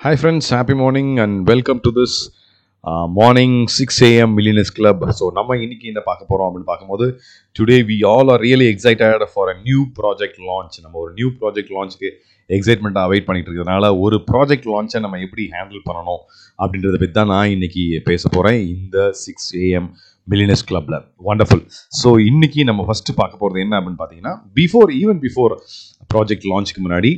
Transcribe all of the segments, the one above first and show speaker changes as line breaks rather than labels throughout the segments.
Hi friends happy morning and welcome to this morning six AM millionaires club so நம்ம இன்னைக்கு என்ன பார்க்க போகிறோம் அப்படின்னு பார்க்கும்போது today we all are really excited for a new project launch நம்ம ஒரு நியூ ப்ராஜெக்ட் லான்ச்சுக்கு எக்ஸைட்மெண்ட்டாக வெயிட் பண்ணிட்டு இருக்கிறதுனால ஒரு ப்ராஜெக்ட் லான்ச்சை நம்ம எப்படி ஹேண்டில் பண்ணணும் அப்படின்றத பற்றி தான் நான் இன்னைக்கு பேச போகிறேன் இந்த சிக்ஸ் ஏஎம் மில்லினஸ் கிளப்பில் வண்டர்ஃபுல் ஸோ இன்றைக்கி நம்ம ஃபஸ்ட்டு பார்க்க போகிறது என்ன அப்படின்னு பார்த்தீங்கன்னா பிஃபோர் ஈவன் பிஃபோர் ப்ராஜெக்ட் லான்ச்சுக்கு முன்னாடி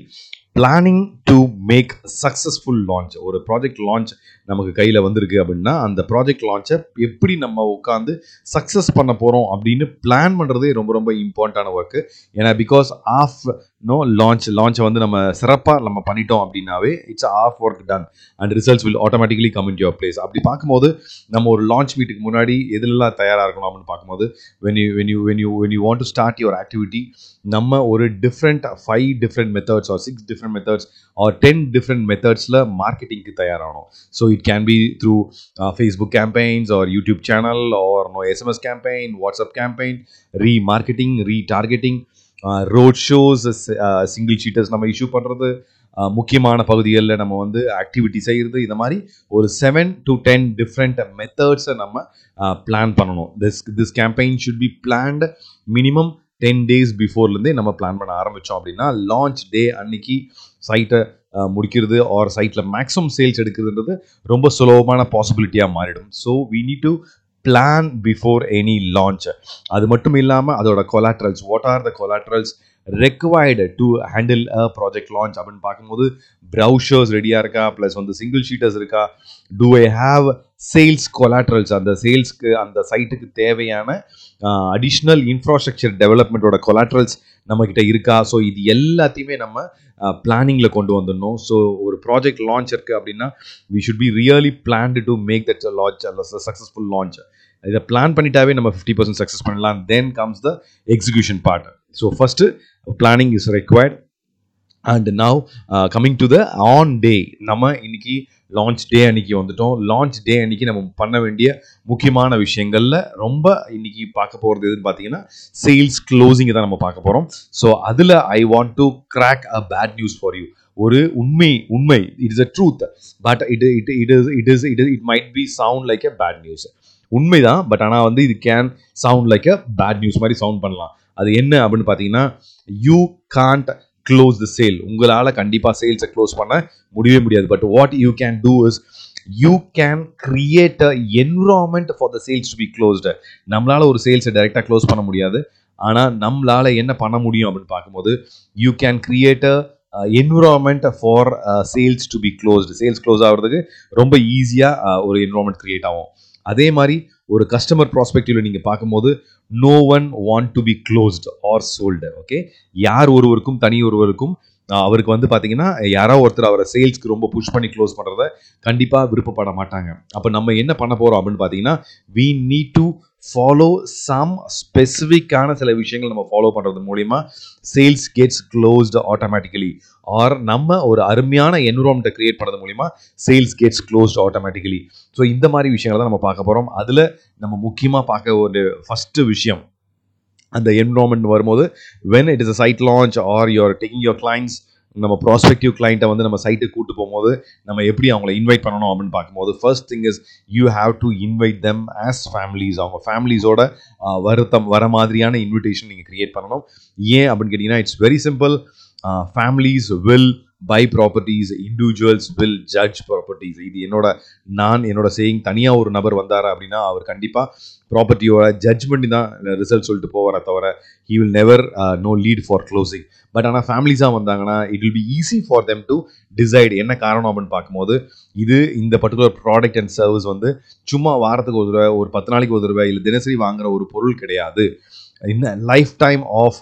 planning to make successful launch ஒரு ப்ராஜெக்ட் லான்ச் நமக்கு கையில் வந்திருக்கு அப்படின்னா அந்த ப்ராஜெக்ட் லான்ச்சை எப்படி நம்ம உட்காந்து சக்ஸஸ் பண்ண போகிறோம் அப்படின்னு பிளான் பண்ணுறதே ரொம்ப ரொம்ப இம்பார்ட்டண்டான ஒர்க்கு ஏன்னா பிகாஸ் ஆஃப் நோ லான்ச் லான்ச்சை வந்து நம்ம சிறப்பாக நம்ம பண்ணிட்டோம் அப்படின்னாவே it's half work done and results will automatically come in your place அப்படி பார்க்கும்போது நம்ம ஒரு லான்ச் மீட்டுக்கு முன்னாடி எதுலெல்லாம் தயாராக இருக்கணும் அப்படின்னு பார்க்கும்போது when you when you when you when you want to start your activity நம்ம ஒரு different five different methods or six different methods or ten different மெத்தட்ஸில் மார்க்கெட்டிங்க்கு தயாராகணும். So it can be through Facebook campaigns or YouTube channel or no SMS campaign WhatsApp campaign remarketing retargeting road shows single sheeters நம்ம issue பண்ணுறது முக்கியமான பகுதிகளில் நம்ம வந்து activity செய்கிறது இந்த மாதிரி ஒரு செவன் டு டென் டிஃப்ரெண்ட் மெத்தட்ஸை நம்ம பிளான் பண்ணணும். This this campaign should be planned minimum ten days பிஃபோர்லேருந்தே நம்ம பிளான் பண்ண ஆரம்பித்தோம் அப்படின்னா லான்ச் டே அன்னைக்கு சைட்டை முடிக்கிறது ஆர் சைட்டில் மேக்ஸிமம் சேல்ஸ் எடுக்கிறதுன்றது ரொம்ப சுலபமான பாசிபிலிட்டியாக மாறிடும். So we need to plan before any launch அது மட்டும் இல்லாமல் அதோட collaterals what are the collaterals required to handle a project launch அப்படின்னு பார்க்கும்போது ப்ரௌஷர்ஸ் ரெடியாக இருக்கா? ப்ளஸ் வந்து சிங்கிள் ஷீட்டர்ஸ் இருக்கா? Do I have sales collaterals அந்த சேல்ஸ்க்கு அந்த சைட்டுக்கு தேவையான அடிஷ்னல் இன்ஃப்ராஸ்ட்ரக்சர் டெவலப்மெண்ட்டோட கொலாட்ரல்ஸ் நம்மக்கிட்ட இருக்கா? ஸோ இது எல்லாத்தையுமே நம்ம பிளானிங்கில் கொண்டு வந்துடணும். ஸோ ஒரு ப்ராஜெக்ட் லான்ச் இருக்குது அப்படின்னா we should be really planned to make that launch successful launch இதை பிளான் பண்ணிட்டாவே நம்ம ஃபிஃப்டி பர்சன்ட் சக்ஸஸ் பண்ணலாம். Then comes the execution part so first planning is required and now coming to the on day நம்ம இன்னைக்கு launch டே அன்னைக்கு வந்துட்டோம். Launch டே அன்னைக்கு நம்ம பண்ண வேண்டிய முக்கியமான விஷயங்களில் ரொம்ப இன்னைக்கு பார்க்க போகிறது எதுன்னு பார்த்தீங்கன்னா சேல்ஸ் க்ளோசிங்கை தான் நம்ம பார்க்க போகிறோம் ஸோ அதில் I want to crack a bad news for you ஒரு உண்மை உண்மை. It is a truth but it it it is it is it it might be sound like a bad news உண்மைதான் but ஆனால் வந்து இது can sound like a bad news மாதிரி sound பண்ணலாம். அது என்ன அப்படின்னு பார்த்தீங்கன்னா you can't close the sale உங்களால் கண்டிப்பாக சேல்ஸை க்ளோஸ் பண்ண முடியவே முடியாது. But what you can do is you can create a environment for the sales to be closed நம்மளால் ஒரு சேல்ஸை டைரெக்டாக க்ளோஸ் பண்ண முடியாது. ஆனால் நம்மளால் என்ன பண்ண முடியும் அப்படின்னு பார்க்கும்போது you can create a environment for sales to be closed sales close ஆகிறதுக்கு ரொம்ப ஈஸியாக uh, ஒரு என்விரான்மெண்ட் க்ரியேட் ஆகும். அதே மாதிரி ஒரு கஸ்டமர் ப்ராஸ்பெக்டிவ்ல நீங்கள் பார்க்கும்போது no one want to be closed or sold okay யார் ஒருவருக்கும் தனி ஒருவருக்கும் அவருக்கு வந்து பார்த்தீங்கன்னா யாரோ ஒருத்தர் அவரை சேல்ஸ்க்கு ரொம்ப புஷ் பண்ணி க்ளோஸ் பண்ணுறத கண்டிப்பாக விருப்பப்பட மாட்டாங்க. அப்போ நம்ம என்ன பண்ண போகிறோம் அப்படின்னு பார்த்தீங்கன்னா we need to follow some ஸ்பெசிஃபிக்கான சில விஷயங்கள் நம்ம ஃபாலோ பண்ணுறது மூலிமா sales gets closed automatically or நம்ம ஒரு அருமையான என்விரான்மெண்ட்டை கிரியேட் பண்ணுறது மூலிமா sales gets closed automatically so இந்த மாதிரி விஷயங்களை தான் நம்ம பார்க்க போகிறோம் அதில் நம்ம முக்கியமாக பார்க்க ஒரு ஃபஸ்ட்டு விஷயம். அந்த என்விரான்மெண்ட் வரும்போது when it is a site launch or your taking your clients நம்ம ப்ராஸ்பெக்டிவ் கிளைண்ட்டை வந்து நம்ம சைட்டுக்கு கூட்டு போகும்போது நம்ம எப்படி அவங்கள இன்வைட் பண்ணணும் அப்படின்னு பார்க்கும்போது first thing is you have to invite them as families அவங்க ஃபேமிலிஸோட வருத்தம் வர மாதிரியான இன்விடேஷன் நீங்கள் க்ரியேட் பண்ணணும். ஏன் அப்படின்னு கேட்டிங்கன்னா it's very simple families will buy properties individuals will judge properties இது என்னோட நான் என்னோட சேயிங் தனியாக ஒரு நபர் வந்தார் அப்படின்னா அவர் கண்டிப்பாக ப்ராப்பர்ட்டியோட ஜட்ஜ்மெண்ட் தான் ரிசல்ட் சொல்லிட்டு போவார தவிர he will never know lead for closing but ஆனால் ஃபேமிலிஸாக வந்தாங்கன்னா it will be easy for them to decide என்ன காரணம் அப்படின்னு பார்க்கும்போது இது இந்த பர்டிகுலர் ப்ராடக்ட் அண்ட் சர்வீஸ் வந்து சும்மா வாரத்துக்கு ஒரு தடவை ஒரு பத்து நாளைக்கு ஒரு தடவை இல்லை தினசரி வாங்குற ஒரு பொருள் கிடையாது. இந்த லைஃப் டைம் ஆஃப்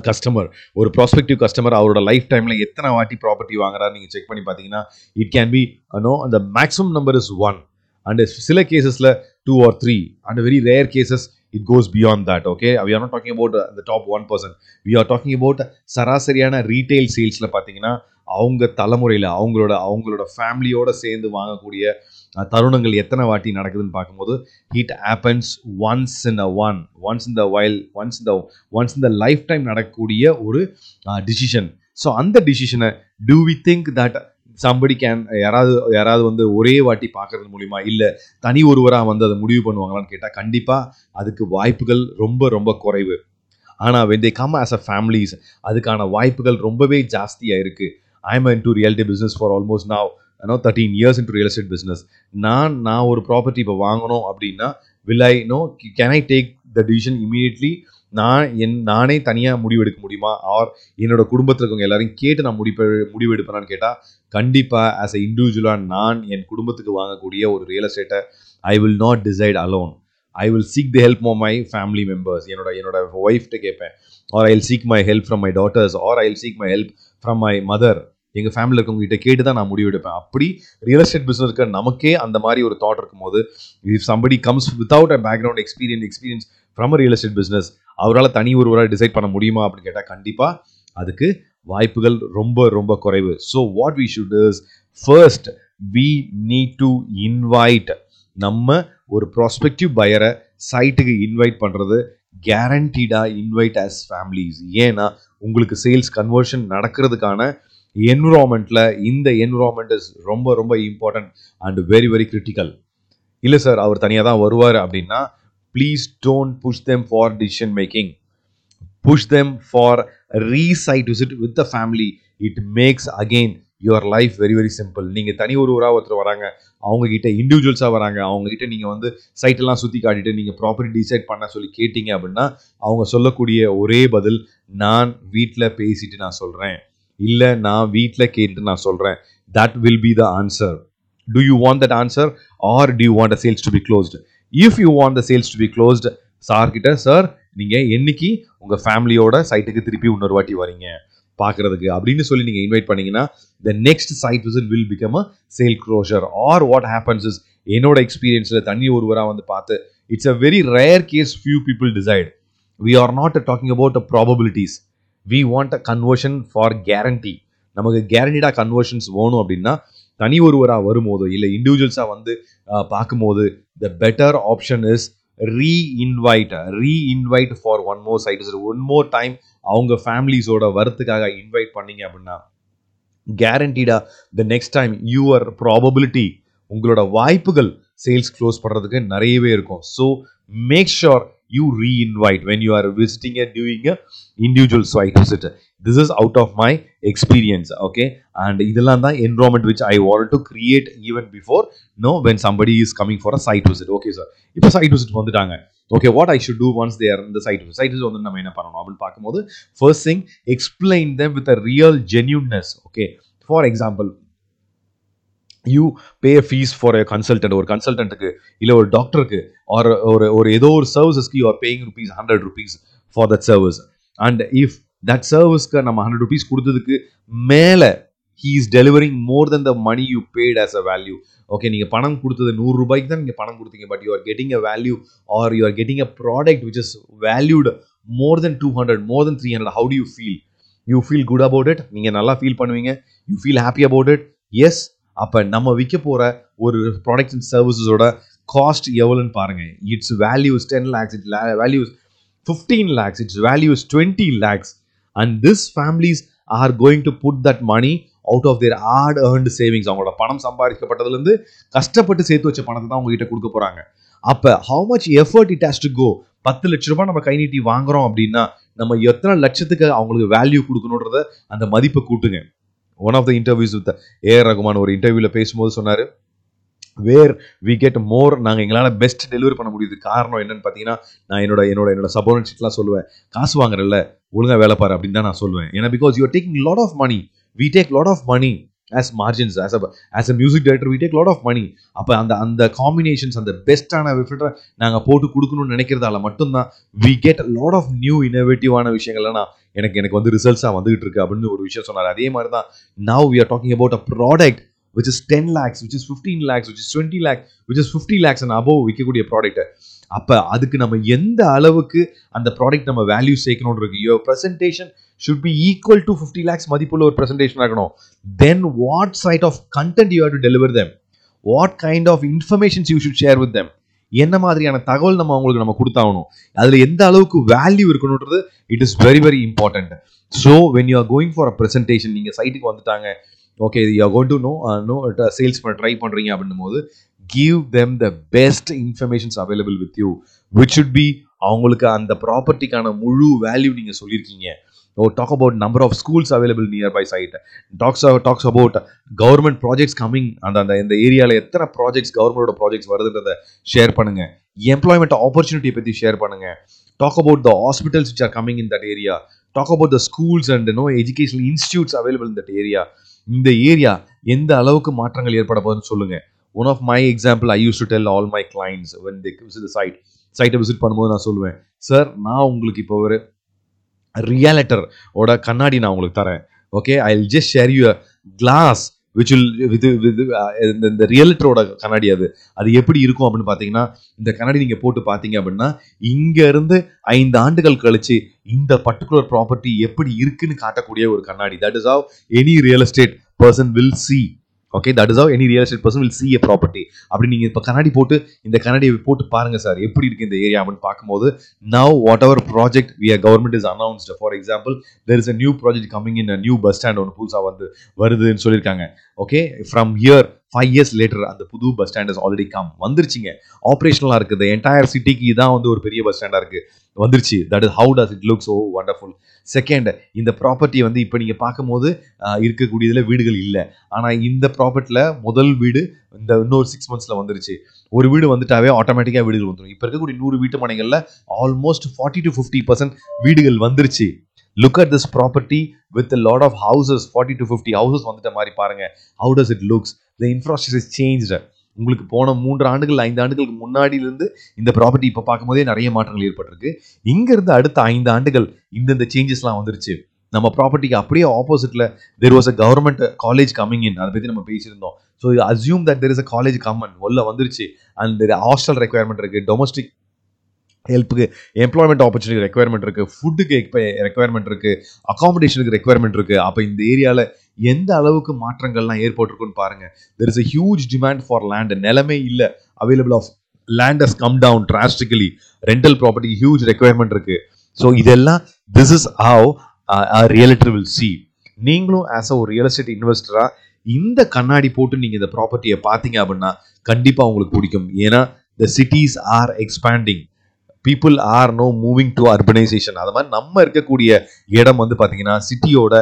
கஸ்டமர் ஒரு ப்ராஸ்பெக்டிவ் கஸ்டமர் அவரோட லைஃப் டைமில் எத்தனை வாட்டி ப்ராப்பர்ட்டி வாங்குறாரு நீங்கள் செக் பண்ணி பார்த்தீங்கன்னா இட் கேன் பி நோ அந்த maximum number is one and சில கேசஸில் two or three and very rare cases it goes beyond that okay we are not talking about அந்த top one percent we are talking about சராசரியான retail சேல்ஸில் பார்த்தீங்கன்னா அவங்க தலைமுறையில் அவங்களோட அவங்களோட ஃபேமிலியோட சேர்ந்து வாங்கக்கூடிய தருணங்கள் எத்தனை வாட்டி நடக்குதுன்னு பார்க்கும்போது it happens once in a one once இந்த வைல் ஒன்ஸ் இந்த ஒன்ஸ் இந்த லைஃப் டைம் நடக்கக்கூடிய ஒரு டிசிஷன் ஸோ அந்த டிசிஷனை do we think that somebody can யாராவது யாராவது வந்து ஒரே வாட்டி பார்க்கறது மூலிமா இல்லை தனி ஒருவராக வந்து அதை முடிவு பண்ணுவாங்களான்னு கேட்டால் கண்டிப்பாக அதுக்கு வாய்ப்புகள் ரொம்ப ரொம்ப குறைவு. ஆனால் when they come as a families அதுக்கான வாய்ப்புகள் ரொம்பவே ஜாஸ்தியாக இருக்குது I'm into realty business for almost now no thirteen years into real estate business நான் நான் ஒரு ப்ராப்பர்ட்டி இப்போ வாங்கணும் அப்படின்னா will I know can I take the decision immediately நான் என் நானே தனியாக முடிவெடுக்க முடியுமா? ஆர் என்னோட குடும்பத்தில் இருக்கவங்க எல்லாரையும் கேட்டு நான் முடிவு முடிவெடுப்பேனான்னு கேட்டால் கண்டிப்பாக ஆஸ் அ இண்டிவிஜுவலாக நான் என் குடும்பத்துக்கு வாங்கக்கூடிய ஒரு real எஸ்டேட்டை I will not decide alone I will seek the help of my family members என்னோட என்னோட ஒய்ஃப்ட்ட கேட்பேன். Or I will seek my help from my daughters or I will seek my help from my mother எங்கள் ஃபேமிலியில் இருக்கவங்ககிட்ட கேட்டு தான் நான் முடிவெடுப்பேன் அப்படி ரியல் எஸ்டேட் பிஸ்னஸ்க்கு நமக்கே அந்த மாதிரி ஒரு தாட் இருக்கும்போது if somebody comes without a background experience experience from real estate business அவரால் தனி ஒருவராக டிசைட் பண்ண முடியுமா அப்படின்னு கேட்டால் கண்டிப்பாக அதுக்கு வாய்ப்புகள் ரொம்ப ரொம்ப குறைவு. So what we should is first we need to invite நம்ம ஒரு ப்ராஸ்பெக்டிவ் பயரை சைட்டுக்கு இன்வைட் பண்ணுறது கேரண்டீடாக இன்வைட் ஆஸ் ஃபேமிலிஸ் ஏன்னா உங்களுக்கு சேல்ஸ் கன்வர்ஷன் நடக்கிறதுக்கான என்விரான்மெண்ட்டில் இந்த என்விரான்மெண்ட் இஸ் ரொம்ப ரொம்ப important and very very critical இல்லை சார் அவர் தனியாக தான் வருவார் அப்படின்னா please don't push them for decision making push them for resite visit with the family it makes again your life very very simple நீங்கள் தனி ஒருவராக ஒருத்தர் வராங்க அவங்கக்கிட்ட இண்டிவிஜுவல்ஸாக வராங்க அவங்கக்கிட்ட நீங்கள் வந்து சைட்டெல்லாம் சுற்றி காட்டிட்டு நீங்கள் ப்ராப்பர்ட்டி டிசைட் பண்ண சொல்லி கேட்டீங்க அப்படின்னா அவங்க சொல்லக்கூடிய ஒரே பதில் நான் வீட்டில் பேசிட்டு நான் சொல்கிறேன் இல்லை நான் வீட்டில் கேட்டுட்டு நான் சொல்கிறேன் that will be the answer to you want that answer or do you want a sales to be closed if you want the sales to be closed sir கிட்ட சார் நீங்கள் என்னைக்கு உங்கள் ஃபேமிலியோட சைட்டுக்கு திருப்பி இன்னொரு வாட்டி வரீங்க? பார்க்கறதுக்கு அப்படின்னு சொல்லி நீங்கள் இன்வைட் பண்ணீங்கன்னா the next site visit will become a sale closure or what happens is என்னோட எக்ஸ்பீரியன்ஸில் தண்ணி ஒருவராக வந்து பார்த்து it's a very rare case few people decide we are not talking about a probabilities we want a conversion for guarantee நமக்கு கேரண்டிடாக conversions வேணும் அப்படின்னா தனி ஒருவராக வரும்போது இல்லை இண்டிவிஜுவல்ஸாக வந்து பார்க்கும்போது the better option is reinvite reinvite for one more site one more time அவங்க ஃபேமிலிஸோட வரத்துக்காக இன்வைட் பண்ணீங்க அப்படின்னா கேரண்டீடாக the next time your probability உங்களோட வாய்ப்புகள் சேல்ஸ் க்ளோஸ் பண்ணுறதுக்கு நிறையவே இருக்கும். So make sure you reinvite when you are visiting a doing a individual site visit this is out of my experience okay and இதெல்லாம் தான் environment which I want to create even before no when somebody is coming for a site visit okay sir இப்போ site visit வந்துட்டாங்க. Okay what I should do once there இந்த site side visit வந்து நம்ம என்ன பண்ணணும்? அப்படின்னு பார்க்கும்போது first thing explain them with a real genuineness okay for example you pay fees for a consultant ஒரு கன்சல்டன்ட்டுக்கு இல்லை ஒரு டாக்டருக்கு ஆர் ஒரு ஒரு ஏதோ ஒரு சர்வீசஸ்க்கு you are paying rupees hundred rupees for that service and if that சர்வீஸ்க்கு நம்ம ஹண்ட்ரட் ருபீஸ் கொடுத்ததுக்கு மேலே he is delivering more than the money you paid as a value okay நீங்கள் பணம் கொடுத்தது நூறு ரூபாய்க்கு தான் நீங்கள் பணம் கொடுத்தீங்க but you are getting a value or you are getting a product which is valued more than two hundred more than three hundred how to you feel you feel good about it நீங்கள் நல்லா feel பண்ணுவீங்க? You feel happy about it yes அப்போ நம்ம விற்க போகிற ஒரு product and சர்வீசஸோட cost எவ்வளோன்னு பாருங்கள் it's values ten lakhs it's values fifteen lakhs it's values twenty lakhs and this families are going to put that money out of their hard earned savings அவங்களோட பணம் சம்பாதிக்கப்பட்டதுலேருந்து கஷ்டப்பட்டு சேர்த்து வச்ச பணத்தை தான் உங்ககிட்ட கொடுக்க போகிறாங்க அப்போ how much effort it has to go பத்து லட்ச ரூபாய் நம்ம கை நீட்டி வாங்குறோம் அப்படின்னா நம்ம எத்தனை லட்சத்துக்கு அவங்களுக்கு வேல்யூ கொடுக்கணுன்றத அந்த மதிப்பை கூட்டுங்க. One of the interviews with AR Rahman ஒரு இன்டர்வியூவில் பேசும்போது சொன்னார் வேர் வி கெட் மோர் நாங்கள் எங்களால் பெஸ்ட் டெலிவரி பண்ண முடியுது. காரணம் என்னன்னு பார்த்தீங்கன்னா நான் என்னோட என்னோட என்னோட சபோனன்ஷிப்லாம் சொல்லுவேன். காசு வாங்குறல்ல ஒழுங்காக வேலை பாரு அப்படின்னு தான் நான் சொல்லுவேன். ஏன்னா because you're taking lot of money we take lot of money as margins as a as a music director we take lot of money அப்போ அந்த அந்த காம்பினேஷன்ஸ் அந்த பெஸ்ட்டான ஃபில்டரை நாங்கள் போட்டு கொடுக்கணும்னு நினைக்கிறதால மட்டும்தான் we get lot of new இனோவேட்டிவான விஷயங்கள்லாம் நான் எனக்கு எனக்கு வந்து ரிசல்ட்ஸாக வந்துகிட்டு இருக்கு அப்படின்னு ஒரு விஷயம் சொன்னார். அதே மாதிரி தான் now we are talking about a product which is ten lakhs which is fifteen lakhs which is twenty lakh which is fifty lakhs and above விற்கக்கூடிய ப்ராடக்ட்டை அப்போ அதுக்கு நம்ம எந்த அளவுக்கு அந்த ப்ராடக்ட் நம்ம வேல்யூ சேர்க்கணும்னு இருக்கு? Your presentation should be equal to fifty lakhs மதிப்புள்ள ஒரு ப்ரெசன்டேஷன் ஆகணும் then what side of content you have to deliver them what kind of informations you should share with them என்ன மாதிரியான தகவல் நம்ம அவங்களுக்கு நம்ம கொடுத்தாகணும்? அதில் எந்த அளவுக்கு value இருக்கணுன்றது it is very very important so when you are going for a presentation நீங்கள் சைட்டுக்கு வந்துட்டாங்க okay you gone to know know sales பண்ண ட்ரை பண்ணுறீங்க அப்படின்னும் போது give them the best informations available with you which should be அவங்களுக்கு அந்த ப்ராப்பர்ட்டிக்கான முழு வேல்யூ நீங்கள் சொல்லியிருக்கீங்க. ஓ talk about number of schools available near by site talks talks about government projects coming அந்த அந்த இந்த ஏரியாவில் எத்தனை ப்ராஜெக்ட்ஸ் கவர்மெண்டோட ப்ராஜெக்ட்ஸ் வருதுன்றத ஷேர் பண்ணுங்க. எம்ப்ளாய்மெண்ட் ஆப்பர்ச்சுனிட்டியை பற்றி ஷேர் பண்ணுங்க. Talk about the hospitals which are coming in that area talk about the schools and no educational institutes available in that area இந்த ஏரியா எந்த அளவுக்கு மாற்றங்கள் ஏற்பட போகுதுன்னு சொல்லுங்க. One of my example I use to tell all my clients when the visit site சைட்டை visit பண்ணும்போது நான் சொல்லுவேன் சார் நான் உங்களுக்கு இப்போ ஒரு ரியாலிட்டர் ஓட கண்ணாடி நான் உங்களுக்கு தரேன். Okay I will just share you glass which will இது இது இந்த இந்த ரியலிட்டரோட கண்ணாடி அது. அது எப்படி இருக்கும் அப்படின்னு பார்த்தீங்கன்னா இந்த கண்ணாடி நீங்கள் போட்டு பார்த்தீங்க அப்படின்னா இங்கேருந்து ஐந்து ஆண்டுகள் கழிச்சு இந்த பர்டிகுலர் ப்ராப்பர்ட்டி எப்படி இருக்குன்னு காட்டக்கூடிய ஒரு கண்ணாடி. That is how any real estate person will see okay that is how any real estate person will see a property அப்படி நீங்கள் இப்போ கண்ணாடி போட்டு இந்த கண்ணாடியை போட்டு பாருங்க சார் எப்படி இருக்குது இந்த ஏரியா அப்படின்னு பார்க்கும்போது now whatever project we government is announced for example there is a new project coming in new bus stand ஒன்று புதுசாக வந்து வருதுன்னு சொல்லியிருக்காங்க. Okay from here five years later அந்த புது bus stand is already come வந்துருச்சுங்க. ஆப்ரேஷனலாக இருக்குது. என்டையர் சிட்டிக்கு இதான் வந்து ஒரு பெரிய பஸ் ஸ்டாண்டாக இருக்குது வந்துருச்சு. That is how does it looks oh wonderful second இந்த ப்ராப்பர்ட்டி வந்து இப்போ நீங்கள் பார்க்கும்போது இருக்கக்கூடியதில் வீடுகள் இல்லை. ஆனால் இந்த ப்ராப்பர்ட்டியில் முதல் வீடு இந்த இன்னொரு சிக்ஸ் மந்த்ஸில் வந்துருச்சு. ஒரு வீடு வந்துட்டாவே ஆட்டோமேட்டிக்காக வீடுகள் வந்துடும் இப்போ இருக்கக்கூடிய நூறு வீட்டு மனைகளில் almost forty to fifty percent வீடுகள் வந்துருச்சு. Look at this property with lot of houses forty to fifty houses வந்துட்ட மாதிரி பாருங்க. How does it looks the infrastructure is changed உங்களுக்கு போன மூன்று ஆண்டுகள் ஐந்து ஆண்டுகளுக்கு முன்னாடியிலிருந்து இந்த ப்ராப்பர்ட்டி இப்போ பார்க்கும்போதே நிறைய மாற்றங்கள் ஏற்பட்டிருக்கு. இங்கேருந்து அடுத்த ஐந்து ஆண்டுகள் இந்தந்த சேஞ்சஸ்லாம் வந்துருச்சு. நம்ம ப்ராப்பர்ட்டிக்கு அப்படியே ஆப்போசிட்ல there was a government college coming in அதை பற்றி நம்ம பேசியிருந்தோம். So assume that there is a college coming உள்ள வந்துருச்சு. அண்ட் ஹாஸ்டல் ரெக்குயர்மெண்ட் இருக்குது டொமஸ்டிக் ஹெல்ப்புக்கு எம்ப்ளாய்மெண்ட் ஆப்பர்ச்சுனிட்டி ரெக்குயர்மெண்ட் இருக்குது ஃபுட்டுக்கு ரெக்யர்மெண்ட் இருக்குது அகாமடேஷனுக்கு ரெக்குயர்மெண்ட் இருக்குது அப்போ இந்த ஏரியாவில் எந்த அளவுக்கு மாற்றங்கள்லாம் ஏற்பட்டிருக்குன்னு பாருங்க. There is a huge demand for land நிலமே இல்லை. Available of land has come down drastically rental property huge requirement இருக்கு. ஸோ இதெல்லாம் this is how realtor will see நீங்களும் ஆஸ் அ ஒரு ரியல் எஸ்டேட் இன்வெஸ்டராக இந்த கண்ணாடி போட்டு நீங்கள் இந்த ப்ராப்பர்ட்டியை பார்த்தீங்க அப்படின்னா கண்டிப்பாக உங்களுக்கு பிடிக்கும். ஏன்னா the cities are expanding people are no moving to urbanization அது மாதிரி நம்ம இருக்கக்கூடிய இடம் வந்து பார்த்தீங்கன்னா சிட்டியோட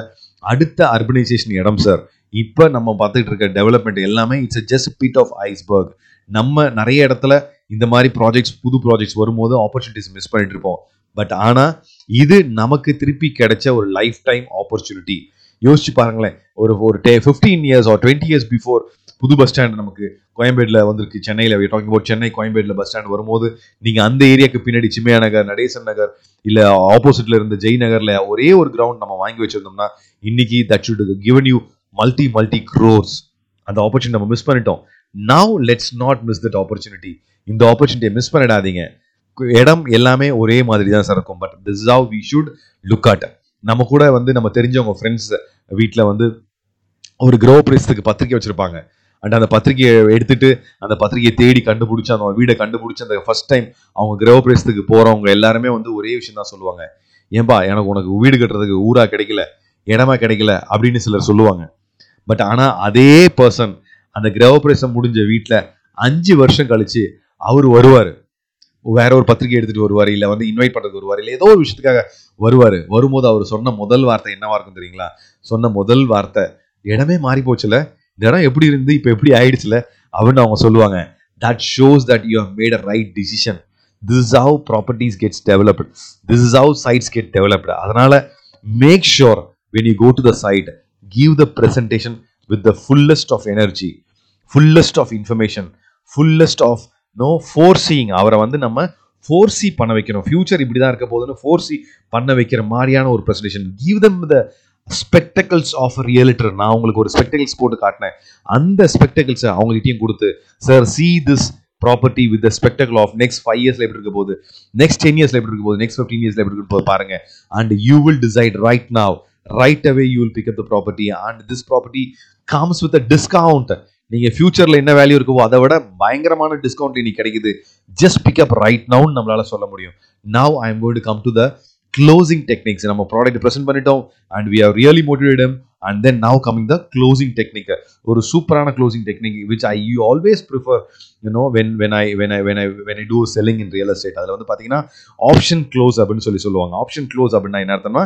அடுத்த அர்பனைசேஷன் இடம் சார் இப்போ நம்ம பார்த்துட்டு இருக்க டெவலப்மெண்ட் எல்லாமே it's just peak of iceberg நம்ம நிறைய இடத்துல இந்த மாதிரி ப்ராஜெக்ட்ஸ் புது ப்ராஜெக்ட்ஸ் வரும்போது ஆப்பர்ச்சுனிட்டிஸ் மிஸ் பண்ணிட்டு இருப்போம். பட் ஆனால் இது நமக்கு திருப்பி கிடைச்ச ஒரு லைஃப் டைம் ஆப்பர்ச்சுனிட்டி யோசிச்சு பாருங்களேன். ஒரு ஒரு day fifteen years or twenty years before புது பஸ் ஸ்டாண்ட் நமக்கு கோயம்பேடில் வந்திருக்கு. சென்னையில் டாக்கிங் அபவுட் சென்னை கோயம்பேடில் பஸ் ஸ்டாண்ட் வரும்போது நீங்கள் அந்த ஏரியாவுக்கு பின்னாடி சிம்மையா நகர் நடேசன் நகர் இல்லை ஆப்போசிட்டில் இருந்த ஜெய் நகரில் ஒரே ஒரு கிரவுண்ட் நம்ம வாங்கி வச்சிருந்தோம்னா இன்னைக்கு that should given you multi multi crores அந்த ஆப்பர்ச்சுனிட்டி நம்ம மிஸ் பண்ணிட்டோம். Now let's not miss that opportunity இந்த ஆப்பர்ச்சுனிட்டியை மிஸ் பண்ணிடாதீங்க. இடம் எல்லாமே ஒரே மாதிரி தான் சார் இருக்கும். But this how we should look at நம்ம கூட வந்து நம்ம தெரிஞ்சவங்க ஃப்ரெண்ட்ஸ் வீட்டில் வந்து ஒரு கிரோ பிரேஸுக்கு பத்திரிக்கை வச்சுருப்பாங்க. அண்ட் அந்த பத்திரிக்கையை எடுத்துட்டு அந்த பத்திரிக்கையை தேடி கண்டுபிடிச்சு அந்த வீடை கண்டுபிடிச்சு அந்த ஃபர்ஸ்ட் டைம் அவங்க கிரக பிரேசத்துக்கு போறவங்க எல்லாருமே வந்து ஒரே விஷயம் தான் சொல்லுவாங்க. ஏன்பா எனக்கு உனக்கு வீடு கட்டுறதுக்கு ஊரா கிடைக்கல இடமா கிடைக்கல அப்படின்னு சிலர் சொல்லுவாங்க. பட் ஆனா அதே பர்சன் அந்த கிரகப்பிரேசம் முடிஞ்ச வீட்டில் அஞ்சு வருஷம் கழிச்சு அவர் வருவார். வேற ஒரு பத்திரிக்கை எடுத்துட்டு வருவார் இல்லை வந்து இன்வைட் பண்ணுறதுக்கு வருவார் இல்லை ஏதோ ஒரு விஷயத்துக்காக வருவார். வரும்போது அவர் சொன்ன முதல் வார்த்தை என்னவா இருக்கும் தெரியுங்களா? சொன்ன முதல் வார்த்தை இடமே மாறி போச்சுல இந்த இடம் எப்படி இருந்து இப்போ எப்படி ஆயிடுச்சுல? அப்படின்னு அவங்க சொல்லுவாங்க. That shows that you have made a right decision this is how properties gets developed this is how sites get developed அதனால make sure when you go to the site give the presentation with the fullest of energy fullest of information fullest of no forcing அவரை வந்து நம்ம foresee பண்ண வைக்கணும். Future இப்படி தான் இருக்க போகுதுன்னு ஃபோர்சி பண்ண வைக்கிற மாதிரியான ஒரு presentation give them the spectacles of realtor நான் உங்களுக்கு ஒரு ஸ்பெக்டக்கல்ஸ் போட்டு காட்டினேன். அந்த ஸ்பெக்டக்கல்ஸை அவங்ககிட்டயும் கொடுத்து sir see this property with spectacle of next five இயர்ஸ்ல எப்படி இருக்க போகுது? நெக்ஸ்ட் டென் இயர்ஸ்ல எப்படி இருக்க போகுது? நெக்ஸ்ட் ஃபிஃப்டீன் இயர்ஸ்ல எப்படி இருக்க போகுது பாருங்க. And you will decide right now right away you will pick up the property and this property comes with a discount நீங்க ஃபியூச்சர்ல என்ன வேல்யூ இருக்கவோ அதை விட பயங்கரமான டிஸ்கவுண்ட் இன்னைக்கு கிடைக்குது. ஜஸ்ட் பிக் அப் ரைட் நவுன்னு நம்மளால சொல்ல முடியும். Now I am going to come to the closing techniques நம்ம ப்ராடக்ட் ப்ரெசென்ட் பண்ணிட்டோம் and we are really motivate and then now coming the closing technique ஒரு சூப்பரான closing technique which I you always prefer you know when when I when I when I when I do selling in real estate அதில் வந்து பார்த்தீங்கன்னா option close அப்படின்னு சொல்லி சொல்லுவாங்க. Option close அப்படின்னா என்ன அர்த்தம்னா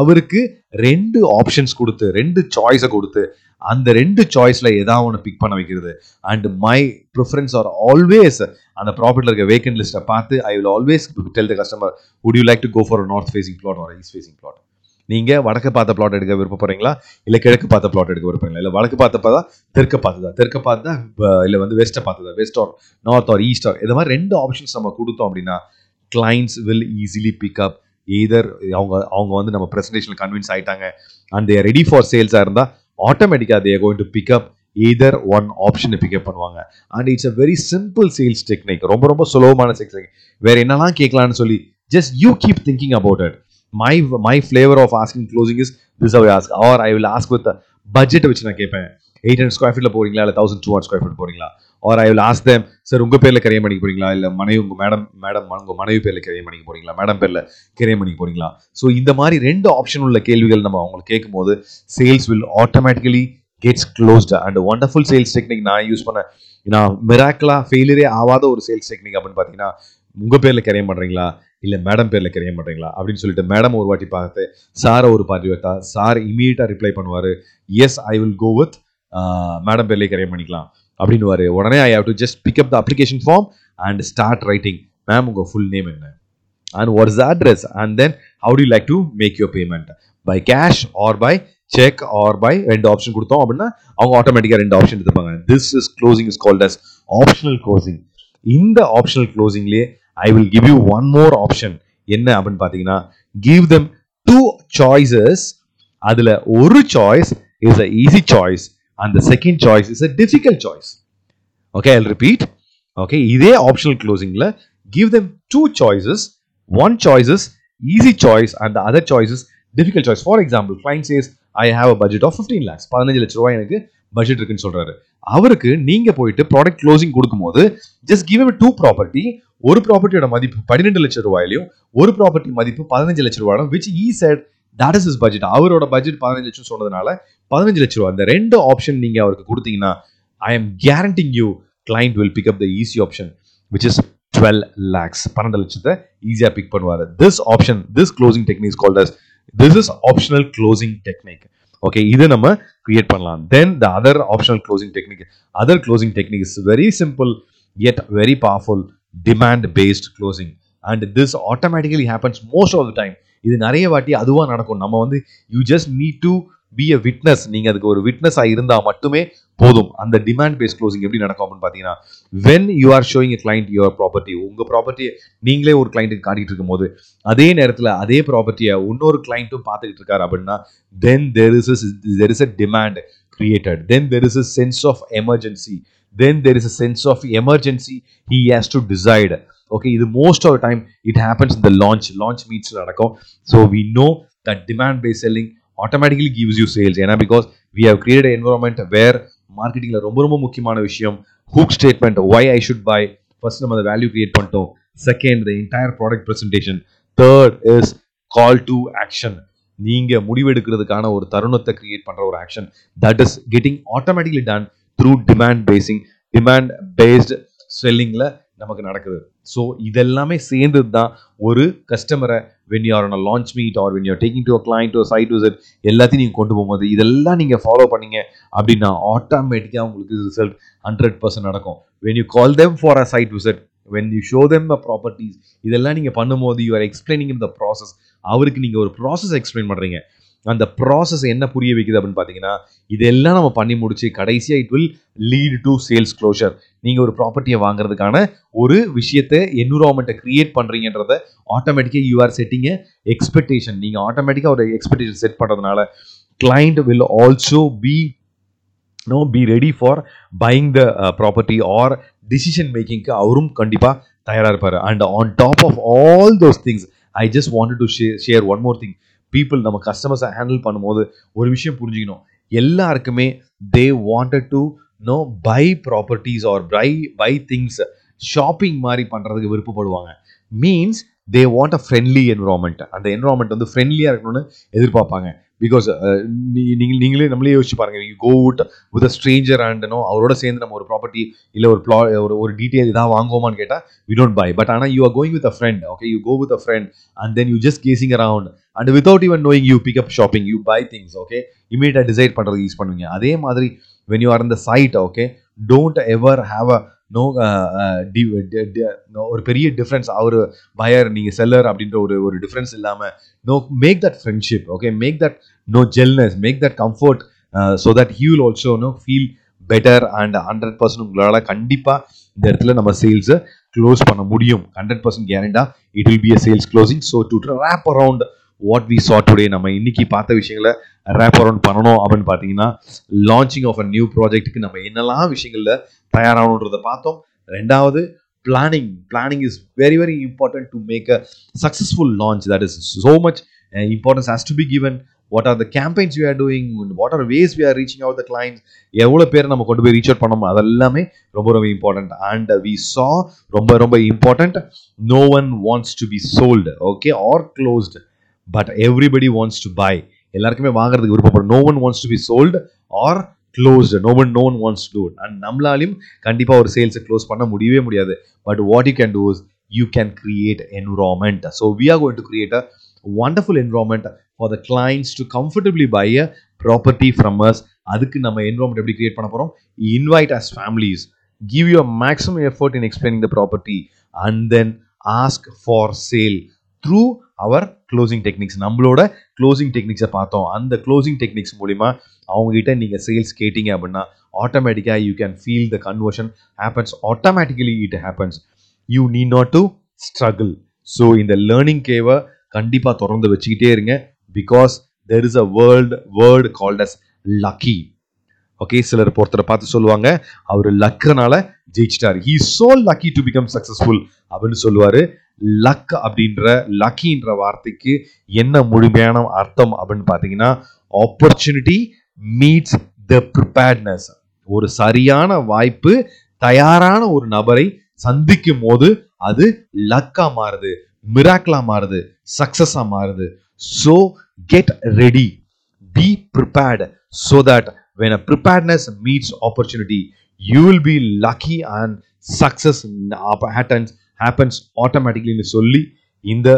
அவருக்கு ரெண்டு ஆப்ஷன்ஸ் கொடுத்து ரெண்டு சாய்ஸை கொடுத்து அந்த ரெண்டு சாய்ஸில் ஏதாவது ஒன்று பிக் பண்ண வைக்கிறது. And my preference are always அந்த ப்ராப்பர்ட்டில் இருக்க வேக்கன்ட் லிஸ்ட்டை பார்த்து I will always tell the customer would you like to go for north facing flat or east facing flat நீங்கள் வடக்கு பார்த்த பிளாட் எடுக்க விருப்பப்படுறீங்களா இல்லை கிழக்கு பார்த்த பிளாட் எடுக்க விருப்பங்களா இல்லை வடக்கு பார்த்த பார்த்தா தெற்க பார்த்ததா தெற்க பார்த்தா இல்லை வந்து வெஸ்ட்டை பார்த்ததா west or north or east or இது மாதிரி ரெண்டு ஆப்ஷன்ஸ் நம்ம கொடுத்தோம் அப்படின்னா clients will easily pick up either அவங்க அவங்க வந்து நம்ம ப்ரெசன்டேஷன் கன்வின்ஸ் ஆகிட்டாங்க அண்ட் தேர் ரெடி ஃபார் சேல்ஸாக இருந்தால் ஆட்டோமேட்டிக்காக they're going to pick up either one ஆப்ஷனை பிக்கப் பண்ணுவாங்க. And it's a very simple sales technique ரொம்ப ரொம்ப சுலபமான சேல்ஸ் டெக்னிக் வேற என்னெல்லாம் கேட்கலாம்னு சொல்லி just you keep thinking about it my my flavour of asking closing is this I ask or I will ask with budget வச்சு நான் கேட்பேன். எயிட் ஹண்ட்ரட் ஸ்கொயர் ஃபீட்டில் போறீங்களா? இல்லை thousand two hundred square feet போறீங்களா? Or I will ask them sir உங்கள் பேரில் கரையம் பண்ணிக்க போறீங்களா? இல்லை மனைவி உங்கள் மேடம் மேடம் உங்கள் மனைவி பேரில் கரையம் பண்ணிக்க போறீங்களா? மேடம் பேரில் கரையம் பண்ணிக்க போறீங்களா? ஸோ இந்த மாதிரி ரெண்டு ஆப்ஷன் உள்ள கேள்விகள் நம்ம அவங்களுக்கு கேட்கும்போது sales will automatically gets closed and wonderful sales technique நான் யூஸ் பண்ண நான் மிராக்கலா ஃபெயிலியரே ஆகாத ஒரு சேல்ஸ் டெக்னிக் அப்படின்னு பார்த்தீங்கன்னா உங்கள் பேரில் கரையம் பண்ணுறீங்களா இல்லை மேடம் பேரில் கரையம் பண்ணுறீங்களா அப்படின்னு சொல்லிட்டு மேடம் ஒரு வாட்டி பார்த்து சாரை ஒரு பார்ட்டி பார்த்தா சார் இமீடியட்டாக ரிப்ளை பண்ணுவார் yes I will go with madam பேர்லேயே கரையம் பண்ணிக்கலாம். அப்படின்னு உடனே I have to just pick up the application form and start writing ma'am உங்க ஃபுல் நேம் என்ன? And what is the address and then how to like to make your payment by cash or by cheque or by ரெண்டு option கொடுத்தோம் அப்படின்னா அவங்க ஆட்டோமேட்டிக்காக ரெண்டு option எடுத்துப்பாங்க. This is closing is called as optional closing இந்த optional க்ளோசிங்லேயே I will give you one more option என்ன அப்படின்னு பார்த்தீங்கன்னா கிவ் தெம் டூ சாய்ஸஸ் அதில் ஒரு choice is a easy choice அந்த second choice is a difficult choice okay I repeat okay இதே optional க்ளோசிங்கில் give them two choices one choices easy choice and other choices difficult choice for example client says I have a budget of fifteen lakhs பதினஞ்சு லட்ச ரூபாய் எனக்கு budget இருக்குன்னு சொல்றாரு. அவருக்கு நீங்க போயிட்டு ப்ராடக்ட் க்ளோசிங் கொடுக்கும்போது ஜஸ்ட் கிவ் டூ ப்ராப்பர்ட்டி ஒரு ப்ராப்பர்ட்டியோட மதிப்பு பன்னிரெண்டு லட்சம் ரூபாயிலையும் ஒரு ப்ராப்பர்ட்டி மதிப்பு பதினஞ்சு லட்சம் ரூபாயிலும் which he said that is is budget அவரோட பட்ஜெட் பதினஞ்சு லட்சம் சொன்னதுனால பதினஞ்சு லட்சம் ரூபா அந்த ரெண்டு ஆப்ஷன் நீங்க அவருக்கு கொடுத்தீங்கன்னா I am guaranteeing you client will pick up the easy option which is twelve lakhs பன்னெண்டு லட்சத்தை ஈஸியாக பிக் பண்ணுவார். This option this closing technique called as this is optional closing technique okay இது நம்ம கிரியேட் பண்ணலாம். Then the other optional closing technique other closing technique is very simple yet very powerful demand based closing and this automatically happens most of the time இது நிறைய வாட்டி அதுவாக நடக்கும். நம்ம வந்து you just need to be a witness நீங்கள் அதுக்கு ஒரு விட்னஸாக இருந்தால் மட்டுமே போதும். அந்த டிமாண்ட் பேஸ் க்ளோசிங் எப்படி நடக்கும் அப்படின்னு பார்த்தீங்கன்னா when you are showing a client your property உங்கள் ப்ராப்பர்ட்டியை நீங்களே ஒரு கிளைண்ட்டுக்கு காட்டிட்டு இருக்கும்போது அதே நேரத்தில் அதே ப்ராப்பர்ட்டியை இன்னொரு கிளைண்ட்டும் பார்த்துக்கிட்டு இருக்காரு அப்படின்னா then there is there is a demand created then there is a sense of emergency then there is a sense of emergency he has to decide okay இது most of time it happens இந்த launch launch மீட்ஸில் நடக்கும். So we know that demand base selling automatically gives you sales ஏன்னா because we have create environment where மார்க்கெட்டிங்கில் ரொம்ப ரொம்ப முக்கியமான விஷயம் hook statement why I should by first நம்ம அதை வேல்யூ கிரியேட் பண்ணிட்டோம். Second the entire product presentation third is call to action நீங்கள் முடிவெடுக்கிறதுக்கான ஒரு தருணத்தை கிரியேட் பண்ணுற ஒரு action that is getting automatically done through demand basing demand based செல்லிங்கில் நமக்கு நடக்குது. ஸோ இதெல்லாமே சேர்ந்தது தான் ஒரு கஸ்டமரை when you are on launch meet or when you're taking to client to site visit எல்லாத்தையும் நீங்கள் கொண்டு போகும்போது இதெல்லாம் நீங்கள் ஃபாலோ பண்ணீங்க அப்படின்னா ஆட்டோமேட்டிக்காக உங்களுக்கு ரிசல்ட் ஹண்ட்ரட் பர்சன்ட் நடக்கும். When you call them for a site visit when you show them a properties இதெல்லாம் நீங்கள் பண்ணும்போது you are explaining in the process அவருக்கு நீங்கள் ஒரு ப்ராசஸ் எக்ஸ்பிளைன் பண்ணுறீங்க அந்த ப்ராசஸ் என்ன புரிய வைக்குது அப்படின்னு பார்த்தீங்கன்னா இதெல்லாம் நம்ம பண்ணி முடிச்சு கடைசியாக it will lead to sales closure நீங்கள் ஒரு ப்ராப்பர்ட்டியை வாங்குறதுக்கான ஒரு விஷயத்தை என்விரான்மெண்ட்டை கிரியேட் பண்ணுறீங்கன்றத ஆட்டோமேட்டிக்காக யூ ஆர் செட்டிங் எக்ஸ்பெக்டேஷன் நீங்கள் ஆட்டோமேட்டிக்காக ஒரு எக்ஸ்பெக்டேஷன் செட் பண்ணுறதுனால client will also be no be ready for buying the property or decision மேக்கிங்க்கு அவரும் கண்டிப்பாக தயாராக இருப்பார். And on top of all those things I just want to share one more thing people நம்ம கஸ்டமர்ஸை handle பண்ணும்போது ஒரு விஷயம் புரிஞ்சுக்கணும். எல்லாருக்குமே they wanted to know buy properties or buy buy things shopping மாதிரி பண்ணுறதுக்கு விருப்பப்படுவாங்க. Means they want a friendly environment அந்த என்வரான்மெண்ட் வந்து ஃப்ரெண்ட்லியாக இருக்கணும்னு எதிர்பார்ப்பாங்க. பிகாஸ் நீங்கள் நீங்களே நம்மளே யோசிச்சு பாருங்க. You go out with a stranger and no அவரோட சேர்ந்து நம்ம ஒரு ப்ராப்பர்ட்டி இல்லை ஒரு ப்ளா ஒரு ஒரு டீட்டெயில் இதாக வாங்குவோமான்னு கேட்டால் வி டோன்ட் பை பட் ஆனால் you are going with a friend okay you go with a friend and then you just gazing around and without even knowing you pick up shopping you buy things okay இமீடியட்டாக decide பண்ணுறது use பண்ணுவீங்க. அதே மாதிரி when you are இந்த side okay don't ever have a no ஒரு பெரிய difference அவர் பயர் நீங்கள் seller அப்படின்ற ஒரு ஒரு டிஃப்ரென்ஸ் இல்லாமல் no make that friendship okay make that no jealousness make that comfort so that he will also no feel better and hundred percent உங்களால் கண்டிப்பாக இந்த இடத்துல நம்ம சேல்ஸை க்ளோஸ் பண்ண முடியும். Hundred percent கேரண்டா it will be a sales closing so to wrap around what we saw today நம்ம இன்னைக்கு பார்த்த விஷயங்களை ரேப் அரவுண்ட் பண்ணணும் அப்படின்னு பார்த்தீங்கன்னா லான்ச்சிங் ஆஃப் அ நியூ ப்ராஜெக்ட்டுக்கு நம்ம என்னெல்லாம் விஷயங்களில் தயாராகணுன்றதை பார்த்தோம். ரெண்டாவது planning planning is very very important to make a successful launch that is so much importance has to be given what are the campaigns we are doing what are ways we are reaching out the clients எவ்வளோ பேர் நம்ம கொண்டு போய் reach out பண்ணோம் அதெல்லாமே ரொம்ப ரொம்ப important and we saw ரொம்ப ரொம்ப important no one wants to be sold okay or closed but everybody wants to buy எல்லாருக்குமே வாங்குறதுக்கு விருப்பப்படும். No one wants to be sold or closed no one no one wants to and நம்மளாலையும் கண்டிப்பாக ஒரு சேல்ஸை close பண்ண முடியவே முடியாது. But what you can do is you can create environment so we are going to create a wonderful environment for the clients to comfortably buy a property from us அதுக்கு நம்ம environment எப்படி create பண்ண போகிறோம் invite us families give you maximum effort in explaining the property and then ask for sale through our closing techniques நம்மளோட closing டெக்னிக்ஸை பார்த்தோம். அந்த closing techniques மூலிமா அவங்ககிட்ட நீங்கள் சேல்ஸ் கேட்டீங்க அப்படின்னா ஆட்டோமேட்டிக்காக you can feel the conversion happens automatically it happens you need not to struggle so இந்த லேர்னிங் கேவை கண்டிப்பாக திறந்து வச்சுக்கிட்டே இருங்க. Because there is a world word called as lucky okay சிலர் ஒருத்தரை பார்த்து சொல்லுவாங்க அவர் லக்குனால ஜெயிச்சிட்டார். He so lucky to become successful அப்படின்னு சொல்லுவார். லக் அப்படின்ற லக்கின்ற வார்த்தைக்கு என்ன முழுமையான அர்த்தம் அப்படின்னு பார்த்தீங்கன்னா ஆப்பர்ச்சுனிட்டி மீட்ஸ் த ப்ரிப்பேர்ட்னஸ் ஒரு சரியான வாய்ப்பு தயாரான ஒரு நபரை சந்திக்கும் போது அது லக்கா மாறுது மிராக்கலாக மாறுது சக்சஸா மாறுது. So get ready be prepared so that when a preparedness meets opportunity you will be lucky and success happens happens ஆட்டோமேட்டிக்லின்னு சொல்லி இந்த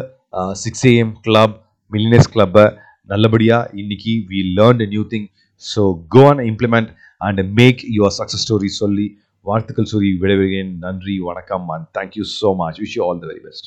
சிக்ஸ் ஏஎம் கிளப் மில்லினஸ் கிளப்பை நல்லபடியாக இன்னைக்கு we learn new thing so go and implement and make your success story சொல்லி வாழ்த்துக்கள் சொல்லி விடைபெறுகிறேன். நன்றி வணக்கம் and thank you so much wish you all the very best